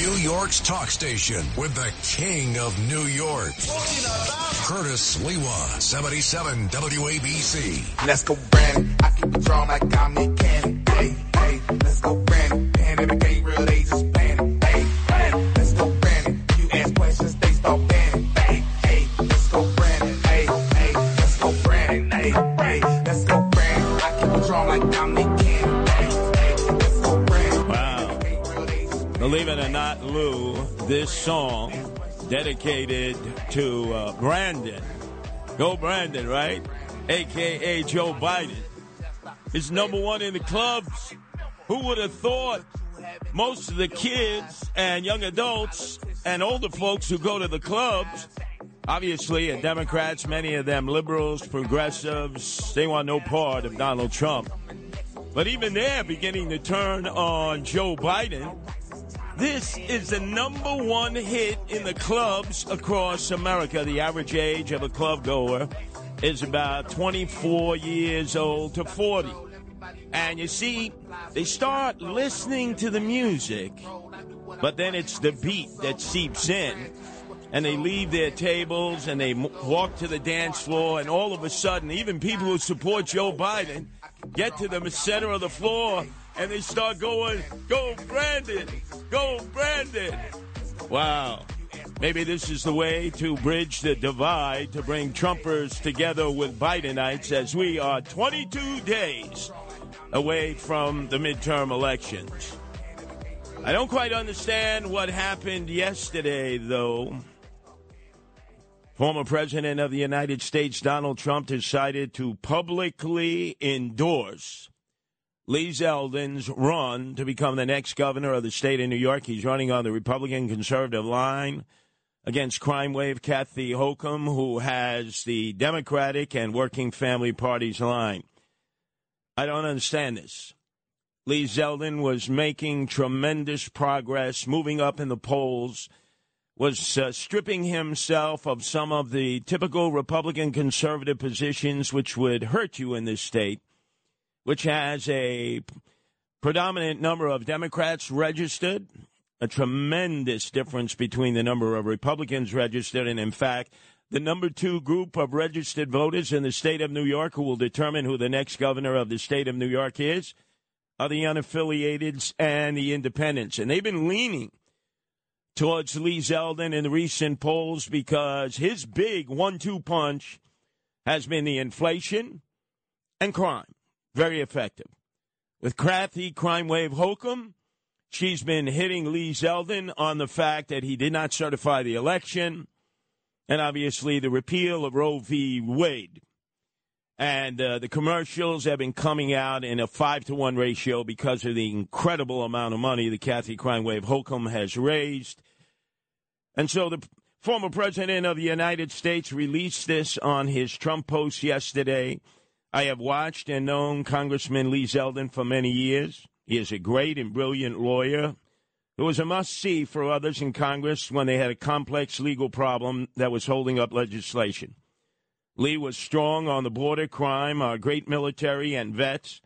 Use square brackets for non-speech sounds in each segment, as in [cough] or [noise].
New York's talk station with the king of New York. Curtis Sliwa, 77 WABC. Let's go, Brandon. I keep it drawn like I'm Nick Cannon. Hey, hey, let's go, this song dedicated to uh, Brandon. Go Brandon, right? AKA Joe Biden. Is number one in the clubs. Who would have thought most of the kids and young adults and older folks who go to the clubs, obviously are Democrats, many of them liberals, progressives, they want no part of Donald Trump. But even they're beginning to turn on Joe Biden. This is the number one hit in the clubs across America. The average age of a club goer is about 24 years old to 40. And you see, they start listening to the music, but then it's the beat that seeps in. And they leave their tables and they walk to the dance floor, and all of a sudden, even people who support Joe Biden get to the center of the floor and they start going, Go Brandon! Go Brandon! Wow. Maybe this is the way to bridge the divide to bring Trumpers together with Bidenites as we are 22 days away from the midterm elections. I don't quite understand what happened yesterday, though. Former President of the United States, Donald Trump, decided to publicly endorse Lee Zeldin's run to become the next governor of the state of New York. He's running on the Republican conservative line against crime wave Kathy Hochul, who has the Democratic and Working Family Party's line. I don't understand this. Lee Zeldin was making tremendous progress, moving up in the polls, was uh, stripping himself of some of the typical Republican conservative positions which would hurt you in this state, which has a predominant number of Democrats registered, a tremendous difference between the number of Republicans registered, and in fact, the number two group of registered voters in the state of New York who will determine who the next governor of the state of New York is are the unaffiliateds and the independents. And they've been leaning towards Lee Zeldin in the recent polls because his big one two punch has been the inflation and crime. Very effective. With Kathy Crime Wave Hochul, she's been hitting Lee Zeldin on the fact that he did not certify the election and obviously the repeal of Roe v. Wade. And uh, the commercials have been coming out in a five to one ratio because of the incredible amount of money that Kathy Crime Wave Hochul has raised. And so the former president of the United States released this on his Trump post yesterday. I have watched and known Congressman Lee Zeldin for many years. He is a great and brilliant lawyer who was a must see for others in Congress when they had a complex legal problem that was holding up legislation. Lee was strong on the border crime, our great military and vets,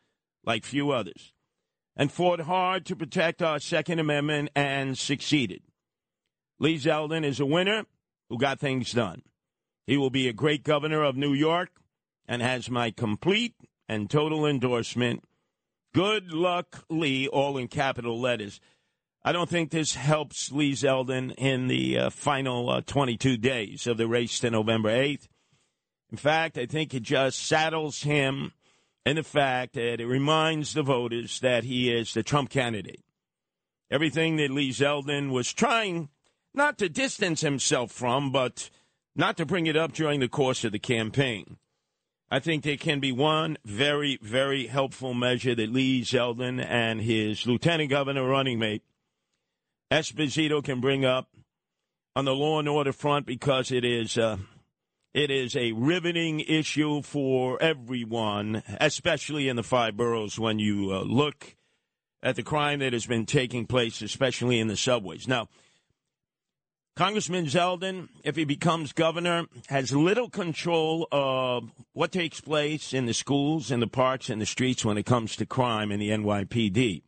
like few others, and fought hard to protect our Second Amendment and succeeded. Lee Zeldin is a winner who got things done. He will be a great governor of New York and has my complete and total endorsement. Good luck, Lee, all in capital letters. I don't think this helps Lee Zeldin in the uh, final uh, 22 days of the race to November 8th. In fact, I think it just saddles him in the fact that it reminds the voters that he is the Trump candidate. Everything that Lee Zeldin was trying not to distance himself from, but not to bring it up during the course of the campaign. I think there can be one very, very helpful measure that Lee Zeldin and his lieutenant governor running mate, Esposito, can bring up on the law and order front because it is. Uh, it is a riveting issue for everyone, especially in the five boroughs when you uh, look at the crime that has been taking place, especially in the subways. Now, Congressman Zeldin, if he becomes governor, has little control of what takes place in the schools, in the parks, in the streets when it comes to crime in the NYPD.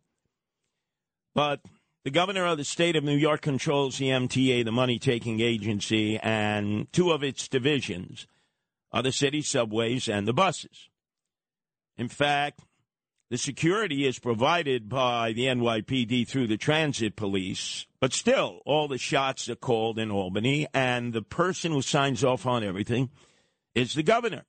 But The governor of the state of New York controls the MTA, the money taking agency, and two of its divisions are the city subways and the buses. In fact, the security is provided by the NYPD through the transit police, but still, all the shots are called in Albany, and the person who signs off on everything is the governor.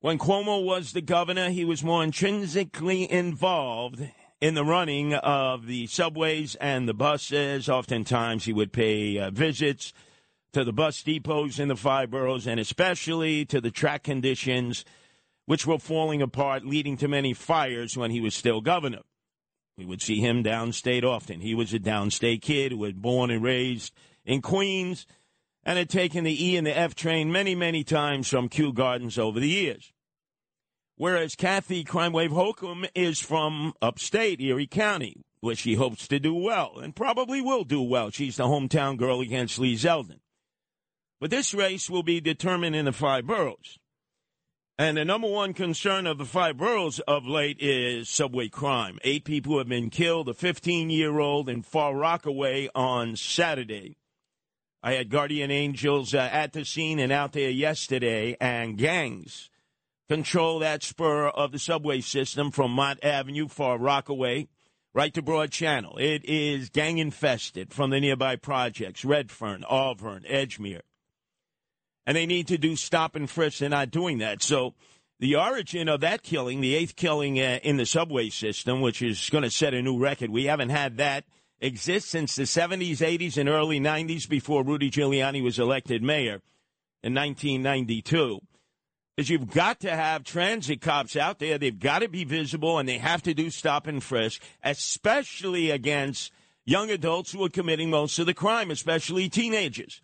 When Cuomo was the governor, he was more intrinsically involved in the running of the subways and the buses. Oftentimes, he would pay uh, visits to the bus depots in the five boroughs and especially to the track conditions, which were falling apart, leading to many fires when he was still governor. We would see him downstate often. He was a downstate kid who was born and raised in Queens and had taken the E and the F train many, many times from Kew Gardens over the years. Whereas Kathy Crime Wave Hochul is from upstate Erie County, where she hopes to do well and probably will do well. She's the hometown girl against Lee Zeldin. But this race will be determined in the five boroughs. And the number one concern of the five boroughs of late is subway crime. Eight people have been killed, a 15 year old in Far Rockaway on Saturday. I had guardian angels uh, at the scene and out there yesterday, and gangs control that spur of the subway system from Mott Avenue, Far Rockaway, right to Broad Channel. It is gang infested from the nearby projects Redfern, Arverne, Edgemere. And they need to do stop and frisk. They're not doing that. So the origin of that killing, the eighth killing uh, in the subway system, which is going to set a new record, we haven't had that exist since the 70s, 80s, and early 90s before Rudy Giuliani was elected mayor in 1992 is you've got to have transit cops out there. They've got to be visible and they have to do stop and frisk, especially against young adults who are committing most of the crime, especially teenagers.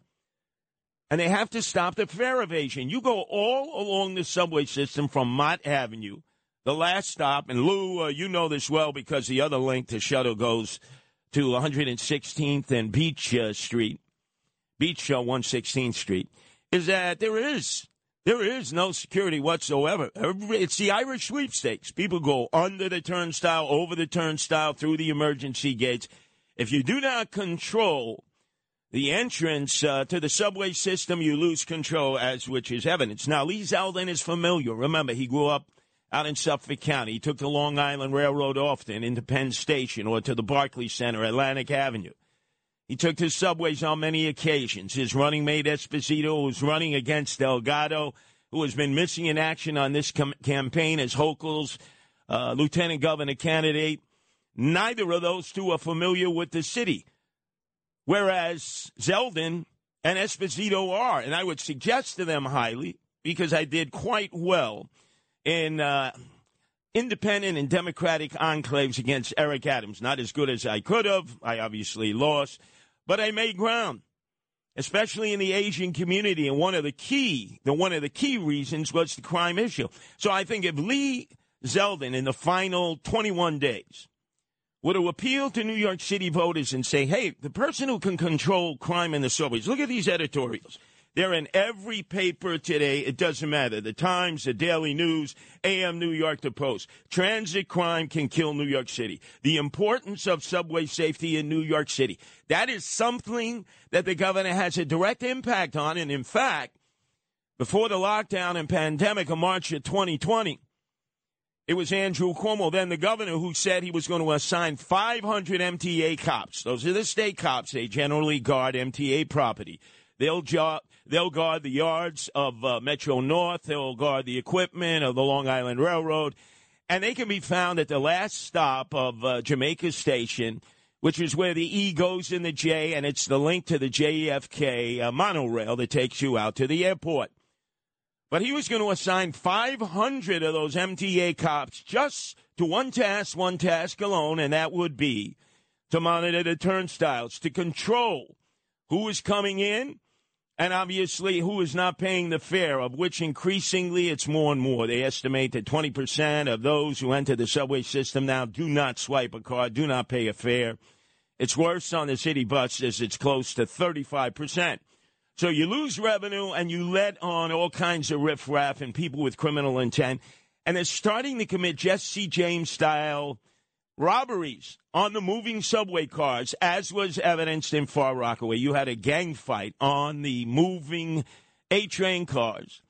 And they have to stop the fare evasion. You go all along the subway system from Mott Avenue, the last stop, and Lou, uh, you know this well because the other link to shuttle goes to 116th and Beach uh, Street, Beach uh, 116th Street, is that there is there is no security whatsoever. It's the Irish sweepstakes. People go under the turnstile, over the turnstile, through the emergency gates. If you do not control the entrance uh, to the subway system, you lose control, as which is evidence. Now, Lee Zeldin is familiar. Remember, he grew up out in Suffolk County. He took the Long Island Railroad often into Penn Station or to the Barclays Center, Atlantic Avenue. He took the subways on many occasions. His running mate Esposito was running against Delgado, who has been missing in action on this com- campaign as Hochul's uh, lieutenant governor candidate. Neither of those two are familiar with the city, whereas Zeldin and Esposito are. And I would suggest to them highly, because I did quite well in uh, independent and democratic enclaves against Eric Adams. Not as good as I could have. I obviously lost but I made ground, especially in the Asian community. And one of the key, the one of the key reasons was the crime issue. So I think if Lee Zeldin in the final 21 days would have appealed to New York City voters and say, hey, the person who can control crime in the suburbs, look at these editorials. They're in every paper today. It doesn't matter. The Times, the Daily News, AM New York, the Post. Transit crime can kill New York City. The importance of subway safety in New York City. That is something that the governor has a direct impact on. And in fact, before the lockdown and pandemic of March of 2020, it was Andrew Cuomo, then the governor, who said he was going to assign 500 MTA cops. Those are the state cops. They generally guard MTA property. They'll, jo- they'll guard the yards of uh, Metro North. They'll guard the equipment of the Long Island Railroad. And they can be found at the last stop of uh, Jamaica Station, which is where the E goes in the J, and it's the link to the JFK uh, monorail that takes you out to the airport. But he was going to assign 500 of those MTA cops just to one task, one task alone, and that would be to monitor the turnstiles, to control who is coming in and obviously who is not paying the fare, of which increasingly it's more and more. They estimate that 20% of those who enter the subway system now do not swipe a card, do not pay a fare. It's worse on the city buses, it's close to 35%. So you lose revenue and you let on all kinds of riffraff and people with criminal intent. And they're starting to commit Jesse James style robberies on the moving subway cars, as was evidenced in Far Rockaway. You had a gang fight on the moving A train cars.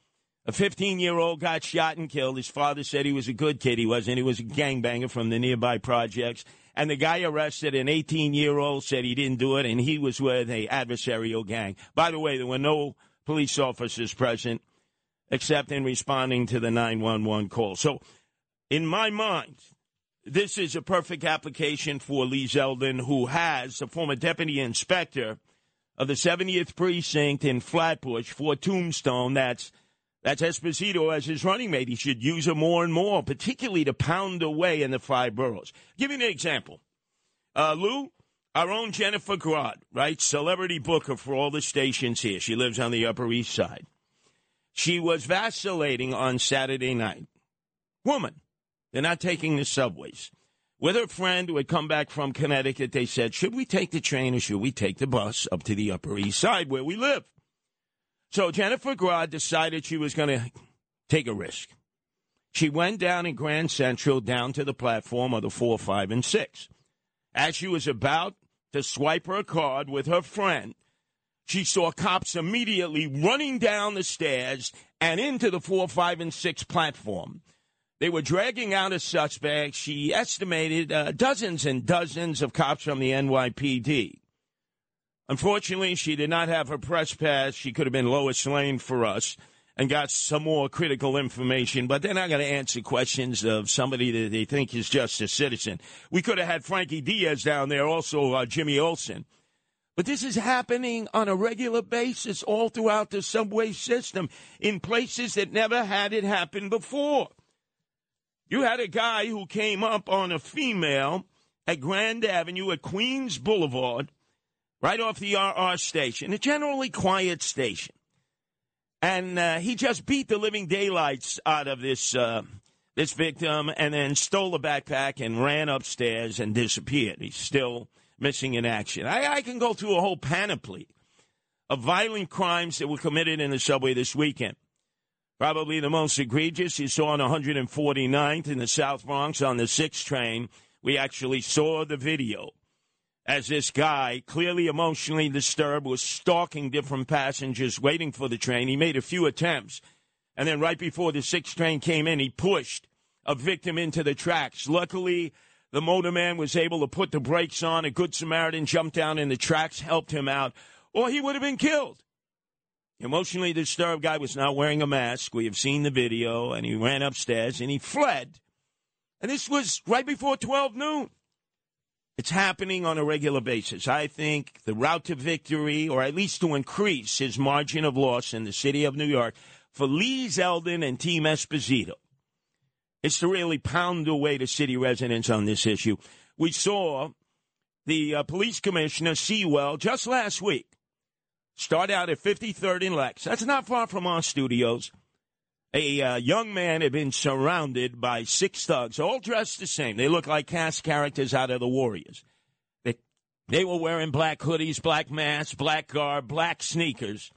A 15 year old got shot and killed. His father said he was a good kid. He wasn't. He was a gangbanger from the nearby projects. And the guy arrested, an 18 year old, said he didn't do it, and he was with a adversarial gang. By the way, there were no police officers present except in responding to the 911 call. So, in my mind, this is a perfect application for Lee Zeldin, who has a former deputy inspector of the 70th precinct in Flatbush for Tombstone. That's that's Esposito as his running mate. He should use him more and more, particularly to pound away in the five boroughs. Give you an example. Uh, Lou, our own Jennifer Grod, right? Celebrity booker for all the stations here. She lives on the Upper East Side. She was vacillating on Saturday night. Woman, they're not taking the subways. With her friend who had come back from Connecticut, they said, Should we take the train or should we take the bus up to the Upper East Side where we live? So Jennifer Grod decided she was going to take a risk. She went down in Grand Central down to the platform of the 4, 5, and 6. As she was about to swipe her card with her friend, she saw cops immediately running down the stairs and into the 4, 5, and 6 platform. They were dragging out a suspect. She estimated uh, dozens and dozens of cops from the NYPD. Unfortunately, she did not have her press pass. She could have been Lois Lane for us and got some more critical information, but they're not going to answer questions of somebody that they think is just a citizen. We could have had Frankie Diaz down there, also uh, Jimmy Olsen. But this is happening on a regular basis all throughout the subway system in places that never had it happen before. You had a guy who came up on a female at Grand Avenue at Queens Boulevard right off the RR station, a generally quiet station. And uh, he just beat the living daylights out of this uh, this victim, and then stole the backpack and ran upstairs and disappeared. He's still missing in action. I, I can go through a whole panoply of violent crimes that were committed in the subway this weekend. Probably the most egregious you saw on 149th in the South Bronx on the 6 train. We actually saw the video as this guy, clearly emotionally disturbed, was stalking different passengers waiting for the train. He made a few attempts. And then right before the sixth train came in, he pushed a victim into the tracks. Luckily, the motorman was able to put the brakes on. A good Samaritan jumped down in the tracks, helped him out, or he would have been killed. Emotionally disturbed guy was not wearing a mask. We have seen the video, and he ran upstairs and he fled. And this was right before 12 noon. It's happening on a regular basis. I think the route to victory, or at least to increase his margin of loss in the city of New York, for Lee Zeldin and Team Esposito, is to really pound away to city residents on this issue. We saw the uh, police commissioner, Sewell, just last week, start out at 53rd and Lex. That's not far from our studios a uh, young man had been surrounded by six thugs, all dressed the same. They look like cast characters out of the Warriors. They, they were wearing black hoodies, black masks, black garb, black sneakers.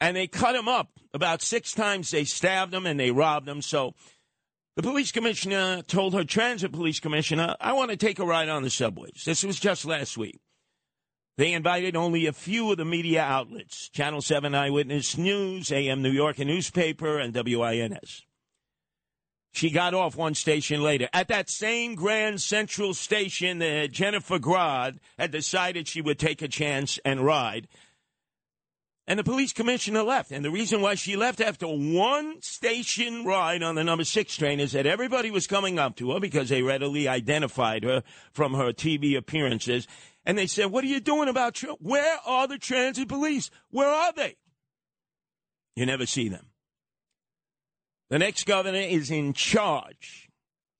And they cut him up about six times. They stabbed him and they robbed him. So the police commissioner told her transit police commissioner, I want to take a ride on the subways. This was just last week. They invited only a few of the media outlets Channel 7 Eyewitness News, AM New Yorker newspaper, and WINS. She got off one station later. At that same Grand Central station that Jennifer Grod had decided she would take a chance and ride. And the police commissioner left. And the reason why she left after one station ride on the number six train is that everybody was coming up to her because they readily identified her from her TV appearances and they said, What are you doing about Where are the transit police? Where are they? You never see them. The next governor is in charge,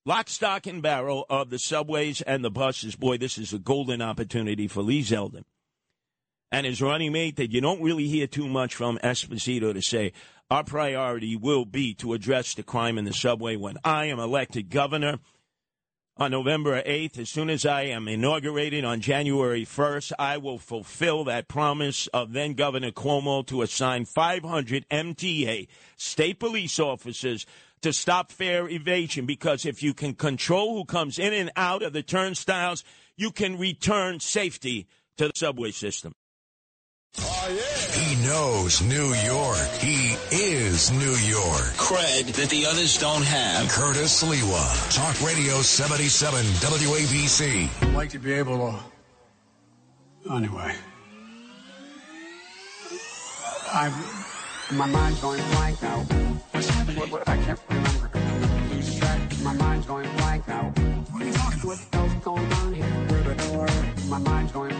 lock, stock, and barrel of the subways and the buses. Boy, this is a golden opportunity for Lee Zeldin and his running mate that you don't really hear too much from Esposito to say, our priority will be to address the crime in the subway when I am elected governor on November 8th. As soon as I am inaugurated on January 1st, I will fulfill that promise of then Governor Cuomo to assign 500 MTA state police officers to stop fare evasion because if you can control who comes in and out of the turnstiles, you can return safety to the subway system. He knows New York. He is New York. Cred that the others don't have. Curtis Sliwa. Talk Radio 77 WABC. I'd like to be able to. Anyway. I'm. My mind's going blank now. What's happening? What, what, I can't remember. Lose track. My mind's going blank now. What are you talking about? What the hell's going on here? Where the hell are? My mind's going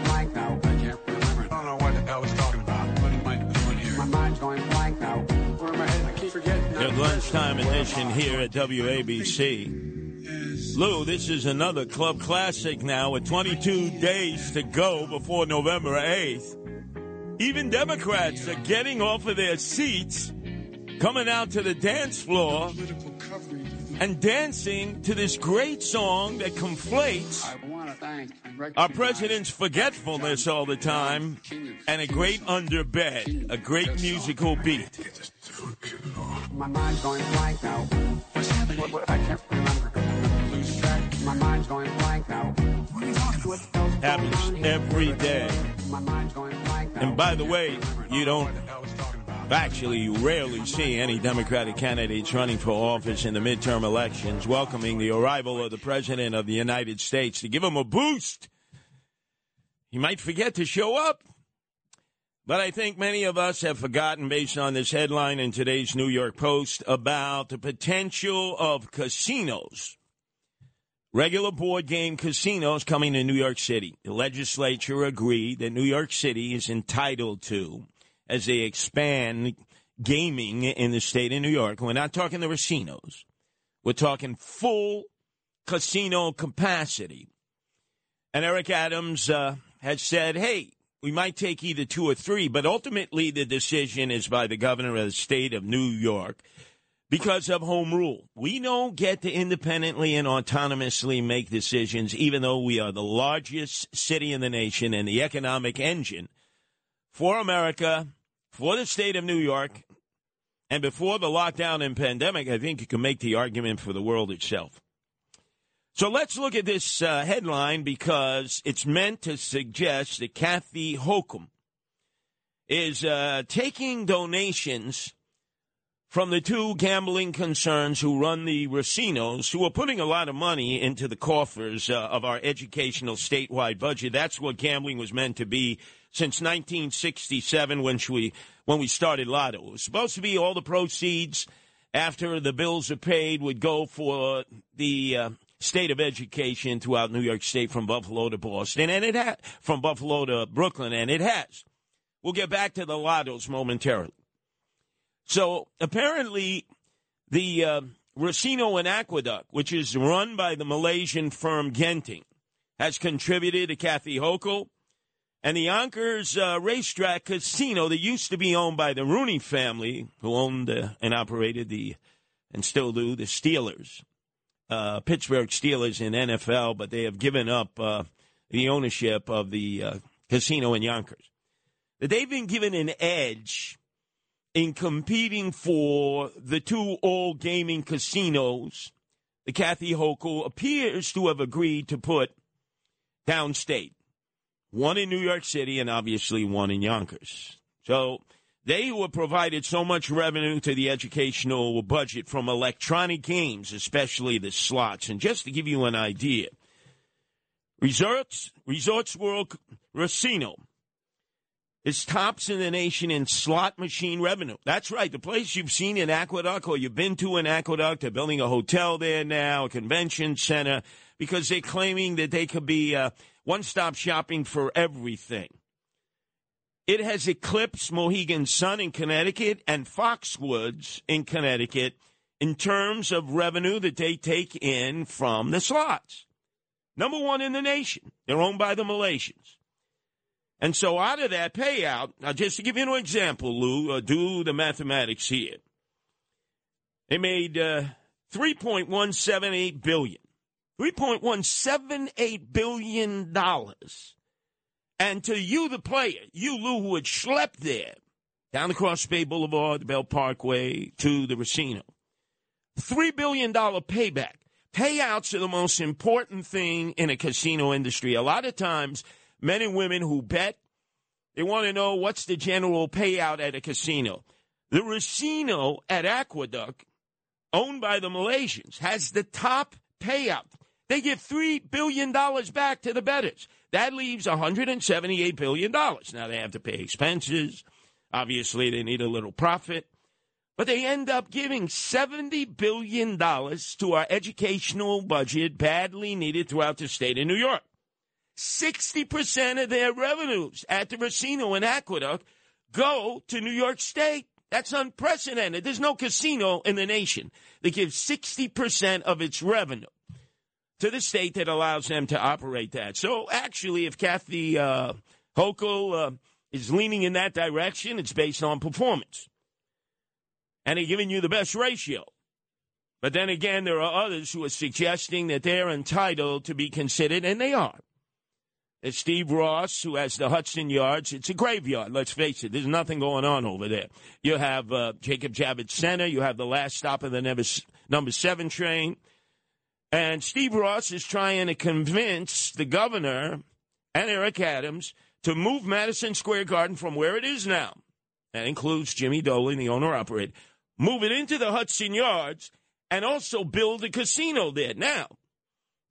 Lunchtime edition here at WABC. Lou, this is another club classic now with 22 days to go before November 8th. Even Democrats are getting off of their seats, coming out to the dance floor, and dancing to this great song that conflates our president's forgetfulness all the time and a great underbed, a great musical beat. My mind's going blank now. What's happening? What, what, I can't remember. Lose track. My mind's going blank now. What are you talking about? What the hell's going Happens every day. My mind's going blank now. And by the way, you don't What the hell he's talking about? Actually, you rarely see any Democratic candidates running for office in the midterm elections welcoming the arrival of the President of the United States to give him a boost. He might forget to show up. But I think many of us have forgotten, based on this headline in today's New York Post, about the potential of casinos, regular board game casinos coming to New York City. The legislature agreed that New York City is entitled to as they expand gaming in the state of New York. We're not talking the racinos. We're talking full casino capacity. And Eric Adams uh, has said, hey, we might take either two or three, but ultimately the decision is by the governor of the state of New York because of home rule. We don't get to independently and autonomously make decisions, even though we are the largest city in the nation and the economic engine for America, for the state of New York, and before the lockdown and pandemic, I think you can make the argument for the world itself. So let's look at this uh, headline because it's meant to suggest that Kathy Hochul is uh, taking donations from the two gambling concerns who run the racinos, who are putting a lot of money into the coffers uh, of our educational statewide budget. That's what gambling was meant to be since 1967 when we when we started Lotto. It was supposed to be all the proceeds after the bills are paid would go for the uh, state of education throughout New York State from Buffalo to Boston, and it had from Buffalo to Brooklyn, and it has. We'll get back to the Lottos momentarily. So apparently, the uh, Racino and Aqueduct, which is run by the Malaysian firm Genting, has contributed to Kathy Hochul. And the Yonkers uh, Racetrack Casino that used to be owned by the Rooney family, who owned uh, and operated the, and still do, the Steelers, uh, Pittsburgh Steelers in NFL, but they have given up uh, the ownership of the uh, casino in Yonkers. That they've been given an edge in competing for the two all gaming casinos. The Kathy Hochul appears to have agreed to put downstate one in New York City and obviously one in Yonkers. So they have provided so much revenue to the educational budget from electronic games, especially the slots. And just to give you an idea, Resorts, Resorts World Racino is tops in the nation in slot machine revenue. That's right. The place you've seen in Aqueduct or you've been to in Aqueduct, they're building a hotel there now, a convention center, because they're claiming that they could be uh, one-stop shopping for everything. It has eclipsed Mohegan Sun in Connecticut and Foxwoods in Connecticut in terms of revenue that they take in from the slots. Number one in the nation. They're owned by the Malaysians. And so out of that payout, now just to give you an example, Lou, uh, do the mathematics here. They made uh, 3.178 billion. 3.178 billion dollars. And to you, the player, you, Lou, who had schlepped there, down the Cross Bay Boulevard, the Belt Parkway, to the Racino, $3 billion payback. Payouts are the most important thing in a casino industry. A lot of times, men and women who bet, they want to know what's the general payout at a casino. The Racino at Aqueduct, owned by the Malaysians, has the top payout. They give $3 billion back to the bettors. That leaves $178 billion. Now they have to pay expenses. Obviously, they need a little profit. But they end up giving $70 billion to our educational budget, badly needed throughout the state of New York. 60% of their revenues at the Racino and Aqueduct go to New York State. That's unprecedented. There's no casino in the nation that gives 60% of its revenue to the state that allows them to operate that. So actually, if Kathy uh, Hochul uh, is leaning in that direction, it's based on performance. And they're giving you the best ratio. But then again, there are others who are suggesting that they're entitled to be considered, and they are. It's Steve Ross, who has the Hudson Yards. It's a graveyard, let's face it. There's nothing going on over there. You have uh, Jacob Javits Center. You have the last stop of the number, number seven train. And Steve Ross is trying to convince the governor and Eric Adams to move Madison Square Garden from where it is now. That includes Jimmy Dolan, the owner operator. Move it into the Hudson Yards and also build a casino there. Now,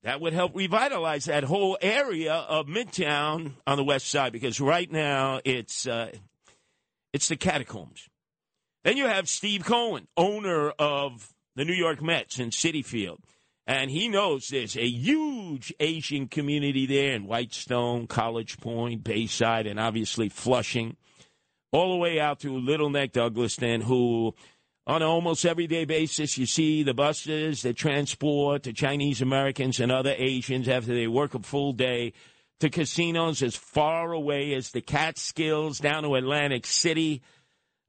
that would help revitalize that whole area of Midtown on the west side because right now it's uh, it's the catacombs. Then you have Steve Cohen, owner of the New York Mets in Citi Field. And he knows there's a huge Asian community there in Whitestone, College Point, Bayside, and obviously Flushing, all the way out to Little Neck, Douglaston, who on an almost everyday basis, you see the buses that transport the Chinese Americans and other Asians after they work a full day to casinos as far away as the Catskills down to Atlantic City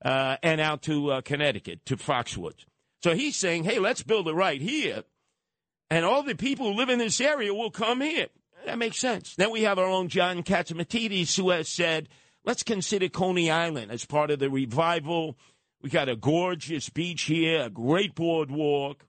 uh, and out to uh, Connecticut, to Foxwoods. So he's saying, hey, let's build it right here and all the people who live in this area will come here. That makes sense. Then we have our own John Catsimatidis who has said, let's consider Coney Island as part of the revival. We got a gorgeous beach here, a great boardwalk.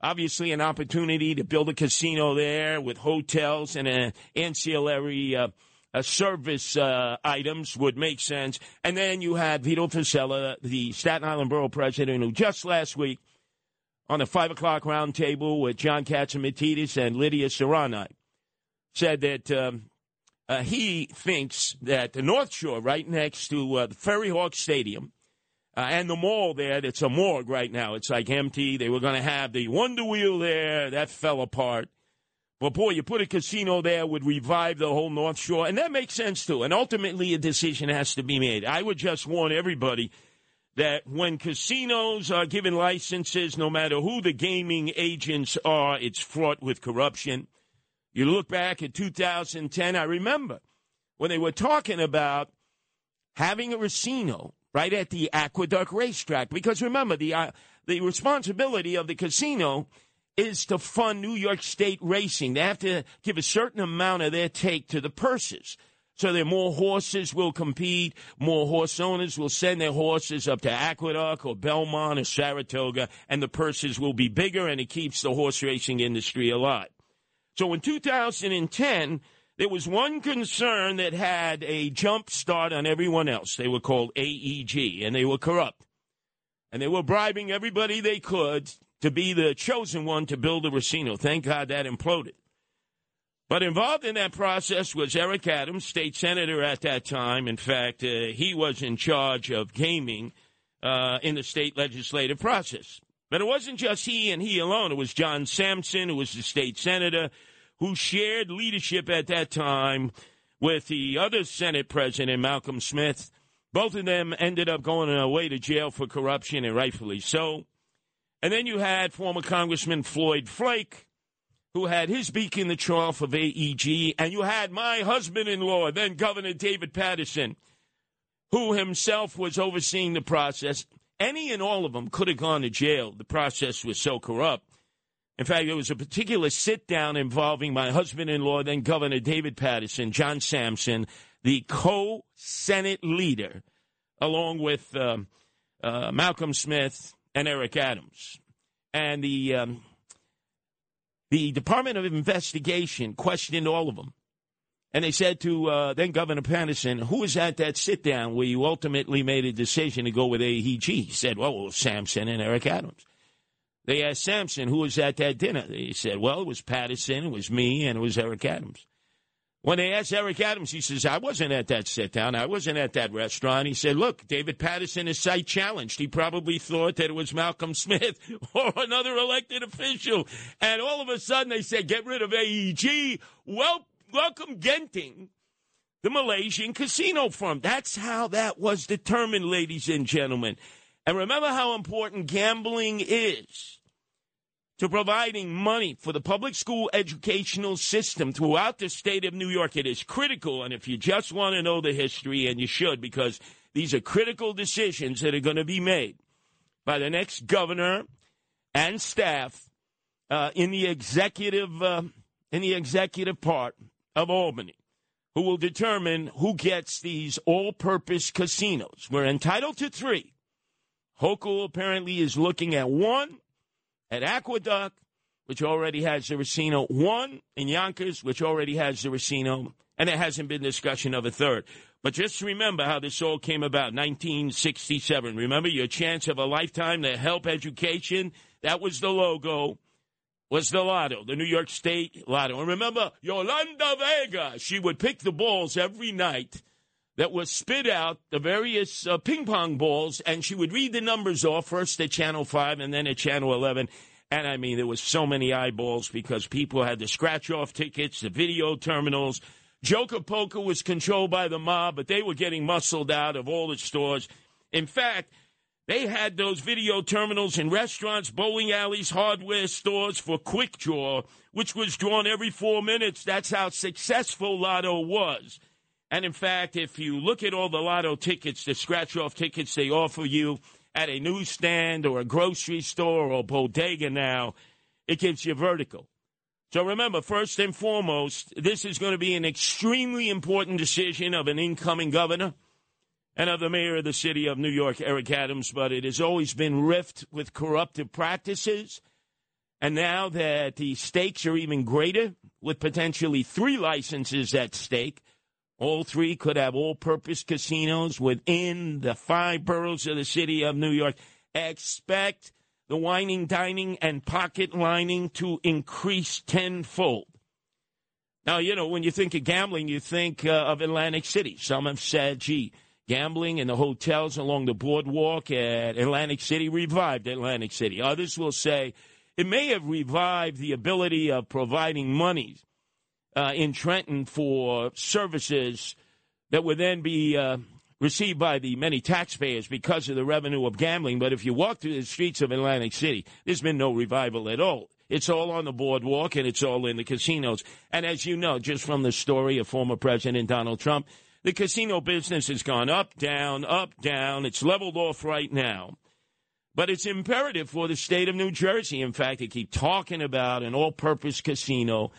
Obviously, an opportunity to build a casino there with hotels and uh, ancillary uh, uh, service uh, items would make sense. And then you had Vito Fossella, the Staten Island Borough president, who just last week – on the 5 o'clock roundtable with John Catsimatidis and Lydia Serrani said that um, uh, he thinks that the North Shore, right next to uh, the Ferry Hawk Stadium, uh, and the mall there, that's a morgue right now. It's like empty. They were going to have the Wonder Wheel there. That fell apart. But boy, you put a casino there would revive the whole North Shore, and that makes sense too. And ultimately, a decision has to be made. I would just warn everybody that when casinos are given licenses, no matter who the gaming agents are, it's fraught with corruption. You look back at 2010, I remember when they were talking about having a casino right at the Aqueduct racetrack. Because remember, the, uh, the responsibility of the casino is to fund New York State racing. They have to give a certain amount of their take to the purses so that more horses will compete. More horse owners will send their horses up to Aqueduct or Belmont or Saratoga, and the purses will be bigger, and it keeps the horse racing industry alive. So in 2010, there was one concern that had a jump start on everyone else. They were called AEG, and they were corrupt. And they were bribing everybody they could to be the chosen one to build a Racino. Thank God that imploded. But involved in that process was Eric Adams, state senator at that time. In fact, uh, he was in charge of gaming uh, in the state legislative process. But it wasn't just he and he alone. It was John Sampson, who was the state senator, who shared leadership at that time with the other Senate president, Malcolm Smith. Both of them ended up going away to jail for corruption, and rightfully so. And then you had former Congressman Floyd Flake, who had his beak in the trough of AEG, and you had my husband in law, then Governor David Paterson, who himself was overseeing the process. Any and all of them could have gone to jail. The process was so corrupt. In fact, there was a particular sit down involving my husband in law, then Governor David Paterson, John Sampson, the co Senate leader, along with um, uh, Malcolm Smith and Eric Adams. and the um, the Department of Investigation questioned all of them. And they said to uh, then Governor Paterson, who was at that sit down where you ultimately made a decision to go with AEG? He said, well, it was Sampson and Eric Adams. They asked Sampson, who was at that dinner? He said, well, it was Paterson, it was me, and it was Eric Adams. When they asked Eric Adams, he says, I wasn't at that sit down. I wasn't at that restaurant. He said, Look, David Paterson is sight challenged. He probably thought that it was Malcolm Smith [laughs] or another elected official. And all of a sudden they said, Get rid of AEG. Well, welcome Genting, the Malaysian casino firm. That's how that was determined, ladies and gentlemen. And remember how important gambling is to providing money for the public school educational system throughout the state of New York. It is critical. And if you just want to know the history, and you should, because these are critical decisions that are going to be made by the next governor and staff uh, in the executive uh, in the executive part of Albany, who will determine who gets these all-purpose casinos. We're entitled to three. Hochul apparently is looking at one at Aqueduct, which already has the Racino, one in Yonkers, which already has the Racino, and there hasn't been discussion of a third. But just remember how this all came about, 1967. Remember your chance of a lifetime to help education? That was the logo, was the lotto, the New York State lotto. And remember, Yolanda Vega, she would pick the balls every night that would spit out, the various uh, ping pong balls, and she would read the numbers off first at Channel 5 and then at Channel 11. And I mean, there was so many eyeballs because people had to scratch off tickets, the video terminals. Joker Poker was controlled by the mob, but they were getting muscled out of all the stores. In fact, they had those video terminals in restaurants, bowling alleys, hardware stores for quick draw, which was drawn every four minutes. That's how successful Lotto was. And in fact, if you look at all the lotto tickets, the scratch off tickets they offer you at a newsstand or a grocery store or bodega now, it gives you vertigo. So remember, first and foremost, this is going to be an extremely important decision of an incoming governor and of the mayor of the city of New York, Eric Adams, but it has always been rift with corruptive practices. And now that the stakes are even greater, with potentially three licenses at stake, all three could have all purpose casinos within the five boroughs of the city of New York. Expect the wining, dining, and pocket lining to increase tenfold. Now, you know, when you think of gambling, you think uh, of Atlantic City. Some have said, gee, gambling in the hotels along the boardwalk at Atlantic City revived Atlantic City. Others will say it may have revived the ability of providing monies uh, in Trenton for services that would then be uh, received by the many taxpayers because of the revenue of gambling. But if you walk through the streets of Atlantic City, there's been no revival at all. It's all on the boardwalk and it's all in the casinos. And as you know, just from the story of former President Donald Trump, the casino business has gone up, down, up, down. It's leveled off right now. But it's imperative for the state of New Jersey, in fact, to keep talking about an all purpose casino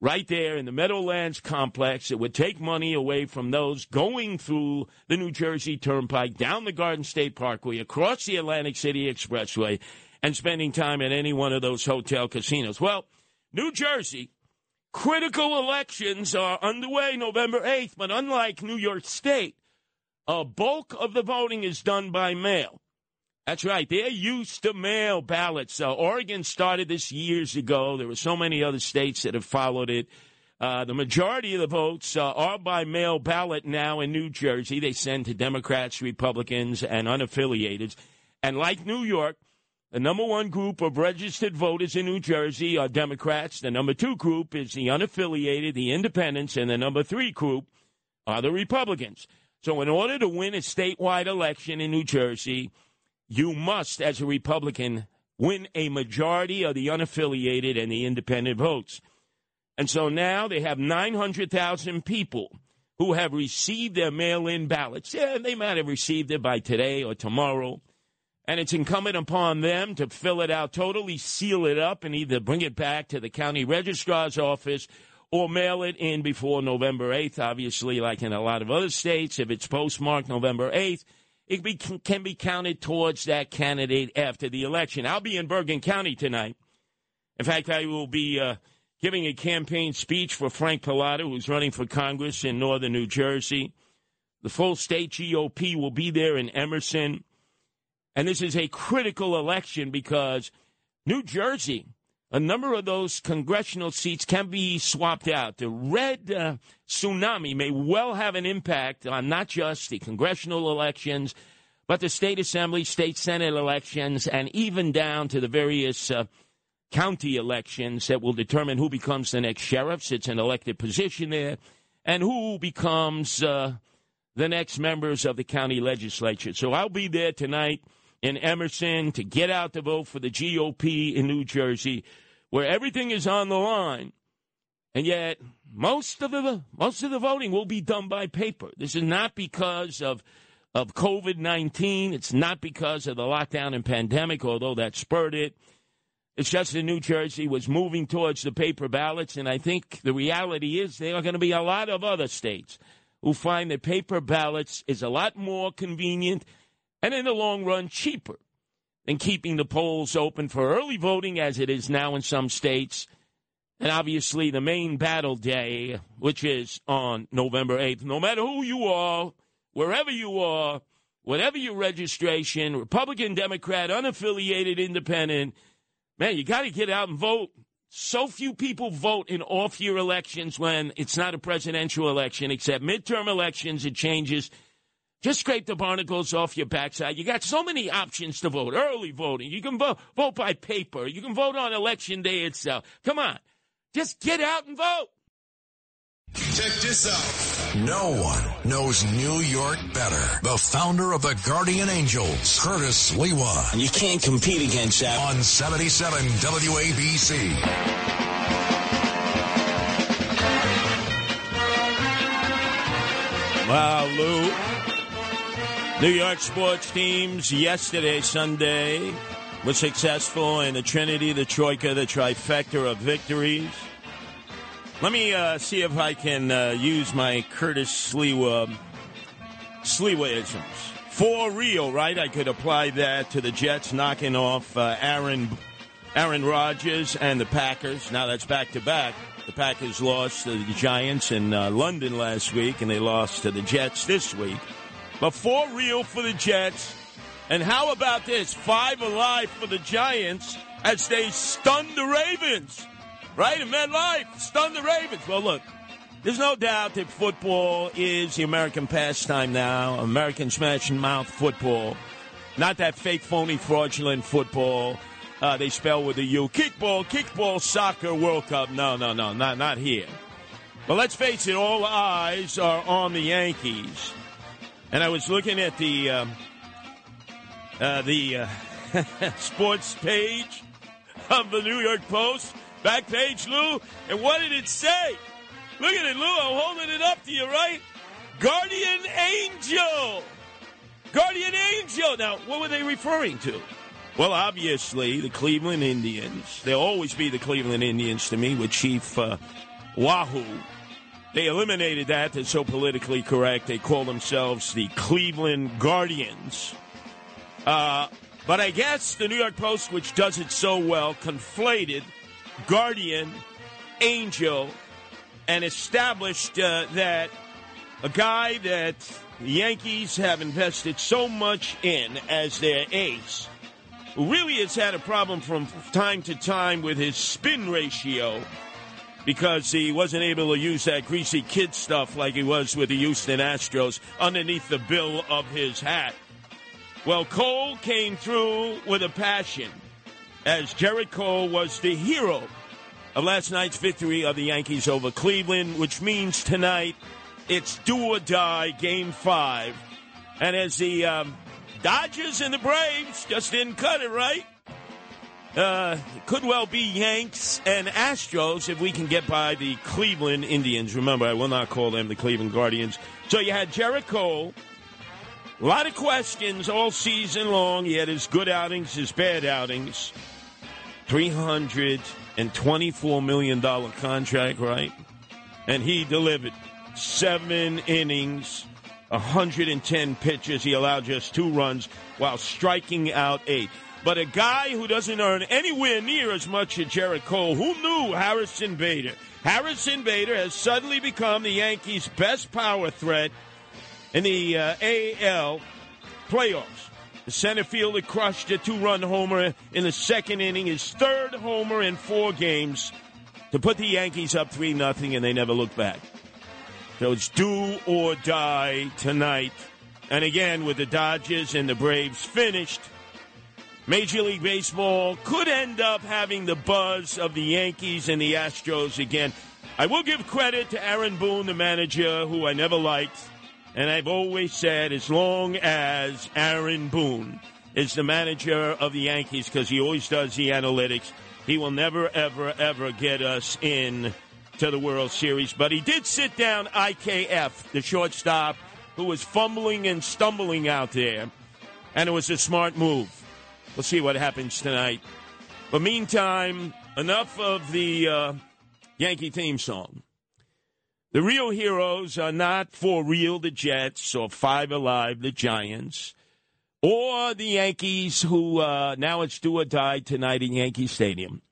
right there in the Meadowlands complex. It would take money away from those going through the New Jersey Turnpike, down the Garden State Parkway, across the Atlantic City Expressway, and spending time at any one of those hotel casinos. Well, New Jersey, critical elections are underway November 8th, but unlike New York State, a bulk of the voting is done by mail. That's right. They're used to mail ballots. Uh, Oregon started this years ago. There were so many other states that have followed it. Uh, the majority of the votes uh, are by mail ballot now in New Jersey. They send to Democrats, Republicans, and unaffiliated. And like New York, the number one group of registered voters in New Jersey are Democrats. The number two group is the unaffiliated, the independents. And the number three group are the Republicans. So, in order to win a statewide election in New Jersey, you must, as a Republican, win a majority of the unaffiliated and the independent votes. And so now they have 900,000 people who have received their mail in ballots. Yeah, they might have received it by today or tomorrow. And it's incumbent upon them to fill it out totally, seal it up, and either bring it back to the county registrar's office or mail it in before November 8th. Obviously, like in a lot of other states, if it's postmarked November 8th, it be, can be counted towards that candidate after the election. I'll be in Bergen County tonight. In fact, I will be uh, giving a campaign speech for Frank Pallotta, who's running for Congress in northern New Jersey. The full state GOP will be there in Emerson. And this is a critical election because New Jersey, a number of those congressional seats can be swapped out. The red uh, tsunami may well have an impact on not just the congressional elections, but the state assembly, state senate elections, and even down to the various uh, county elections that will determine who becomes the next sheriff. It's an elected position there, and who becomes uh, the next members of the county legislature. So I'll be there tonight in Emerson to get out to vote for the GOP in New Jersey, where everything is on the line. And yet, most of the most of the voting will be done by paper. This is not because of of COVID nineteen. It's not because of the lockdown and pandemic, although that spurred it. It's just that New Jersey was moving towards the paper ballots, and I think the reality is there are going to be a lot of other states who find that paper ballots is a lot more convenient and in the long run cheaper than keeping the polls open for early voting as it is now in some states. And obviously, the main battle day, which is on November 8th. No matter who you are, wherever you are, whatever your registration, Republican, Democrat, unaffiliated, independent, man, you got to get out and vote. So few people vote in off year elections when it's not a presidential election, except midterm elections, it changes. Just scrape the barnacles off your backside. You got so many options to vote. Early voting. You can vote, vote by paper. You can vote on election day itself. Come on. Just get out and vote. Check this out. No one knows New York better. The founder of the Guardian Angels, Curtis Sliwa. And you can't compete against that. On 77 WABC. Wow, Lou. New York sports teams yesterday, Sunday, were successful in the Trinity, the Troika, the trifecta of victories. Let me uh, see if I can uh, use my Curtis Sliwa Sliwa-isms. For real, right? I could apply that to the Jets knocking off uh, Aaron Aaron Rodgers and the Packers. Now that's back to back. The Packers lost to the Giants in uh, London last week, and they lost to the Jets this week. But for real for the Jets. And how about this? Five alive for the Giants as they stun the Ravens. Right? In MetLife, stun the Ravens. Well, look, there's no doubt that football is the American pastime now. American smash and mouth football. Not that fake, phony, fraudulent football. Uh, they spell with a U. Kickball, kickball, soccer, World Cup. No, no, no, not, not here. But let's face it, all eyes are on the Yankees. And I was looking at the um, uh, the uh, [laughs] sports page of the New York Post, back page, Lou, and what did it say? Look at it, Lou. I'm holding it up to you, right? Guardian Angel. Guardian Angel. Now, what were they referring to? Well, obviously, the Cleveland Indians. They'll always be the Cleveland Indians to me with Chief uh, Wahoo. They eliminated that. They're so politically correct. They call themselves the Cleveland Guardians. Uh, but I guess the New York Post, which does it so well, conflated Guardian, Angel, and established uh, that a guy that the Yankees have invested so much in as their ace really has had a problem from time to time with his spin ratio because he wasn't able to use that greasy kid stuff like he was with the Houston Astros underneath the bill of his hat. Well, Cole came through with a passion as Gerrit Cole was the hero of last night's victory of the Yankees over Cleveland, which means tonight it's do or die game five. And as the um, Dodgers and the Braves just didn't cut it right. Uh, could well be Yanks and Astros if we can get by the Cleveland Indians. Remember, I will not call them the Cleveland Guardians. So you had Cole. A lot of questions all season long. He had his good outings, his bad outings. $324 million contract, right? And he delivered seven innings, 110 pitches. He allowed just two runs while striking out eight. But a guy who doesn't earn anywhere near as much as Gerrit Cole, who knew Harrison Bader? Harrison Bader has suddenly become the Yankees' best power threat in the uh, AL playoffs. The center fielder crushed a two run homer in the second inning, his third homer in four games to put the Yankees up 3 0, and they never looked back. So it's do or die tonight. And again, with the Dodgers and the Braves finished, Major League Baseball could end up having the buzz of the Yankees and the Astros again. I will give credit to Aaron Boone, the manager, who I never liked. And I've always said, as long as Aaron Boone is the manager of the Yankees, because he always does the analytics, he will never, ever, ever get us in to the World Series. But he did sit down IKF, the shortstop, who was fumbling and stumbling out there. And it was a smart move. We'll see what happens tonight. But meantime, enough of the uh, Yankee theme song. The real heroes are not for real the Jets or Five Alive the Giants or the Yankees who uh, now it's do or die tonight in Yankee Stadium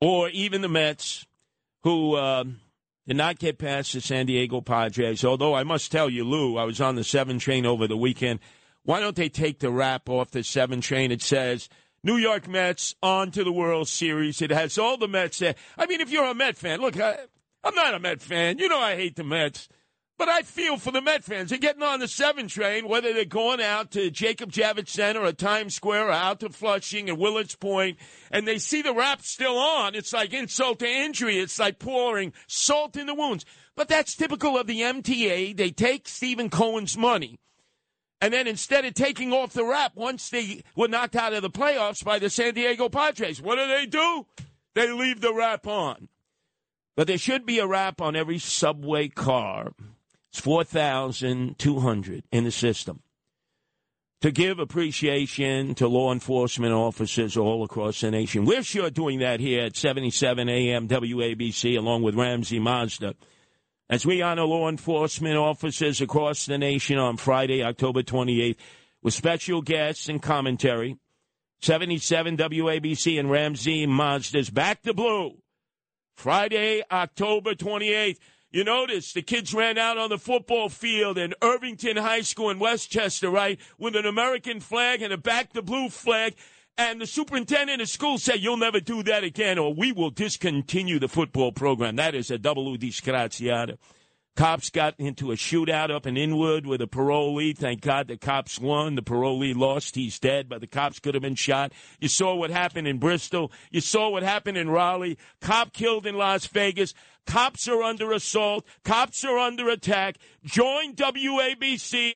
or even the Mets who uh, did not get past the San Diego Padres. Although I must tell you, Lou, I was on the 7 train over the weekend – why don't they take the wrap off the seven train? It says New York Mets on to the World Series. It has all the Mets there. I mean, if you're a Met fan, look, I, I'm not a Met fan. You know I hate the Mets. But I feel for the Met fans. They're getting on the seven train, whether they're going out to Jacob Javits Center or Times Square or out to Flushing and Willets Point, and they see the wrap still on. It's like insult to injury. It's like pouring salt in the wounds. But that's typical of the MTA. They take Steven Cohen's money and then instead of taking off the wrap, once they were knocked out of the playoffs by the San Diego Padres, what do they do? They leave the wrap on. But there should be a wrap on every subway car. It's 4,200 in the system. To give appreciation to law enforcement officers all across the nation. We're sure doing that here at 77 AM WABC along with Ramsey Mazda as we honor law enforcement officers across the nation on Friday, October 28th, with special guests and commentary. 77 WABC and Ramsey Mazda's Back to Blue. Friday, October 28th. You notice the kids ran out on the football field in Irvington High School in Westchester, right, with an American flag and a back to blue flag. And the superintendent of school said, You'll never do that again, or we will discontinue the football program. That is a double disgraziata. Cops got into a shootout up in Inwood with a parolee. Thank God the cops won. The parolee lost. He's dead, but the cops could have been shot. You saw what happened in Bristol. You saw what happened in Raleigh. Cop killed in Las Vegas. Cops are under assault. Cops are under attack. Join WABC.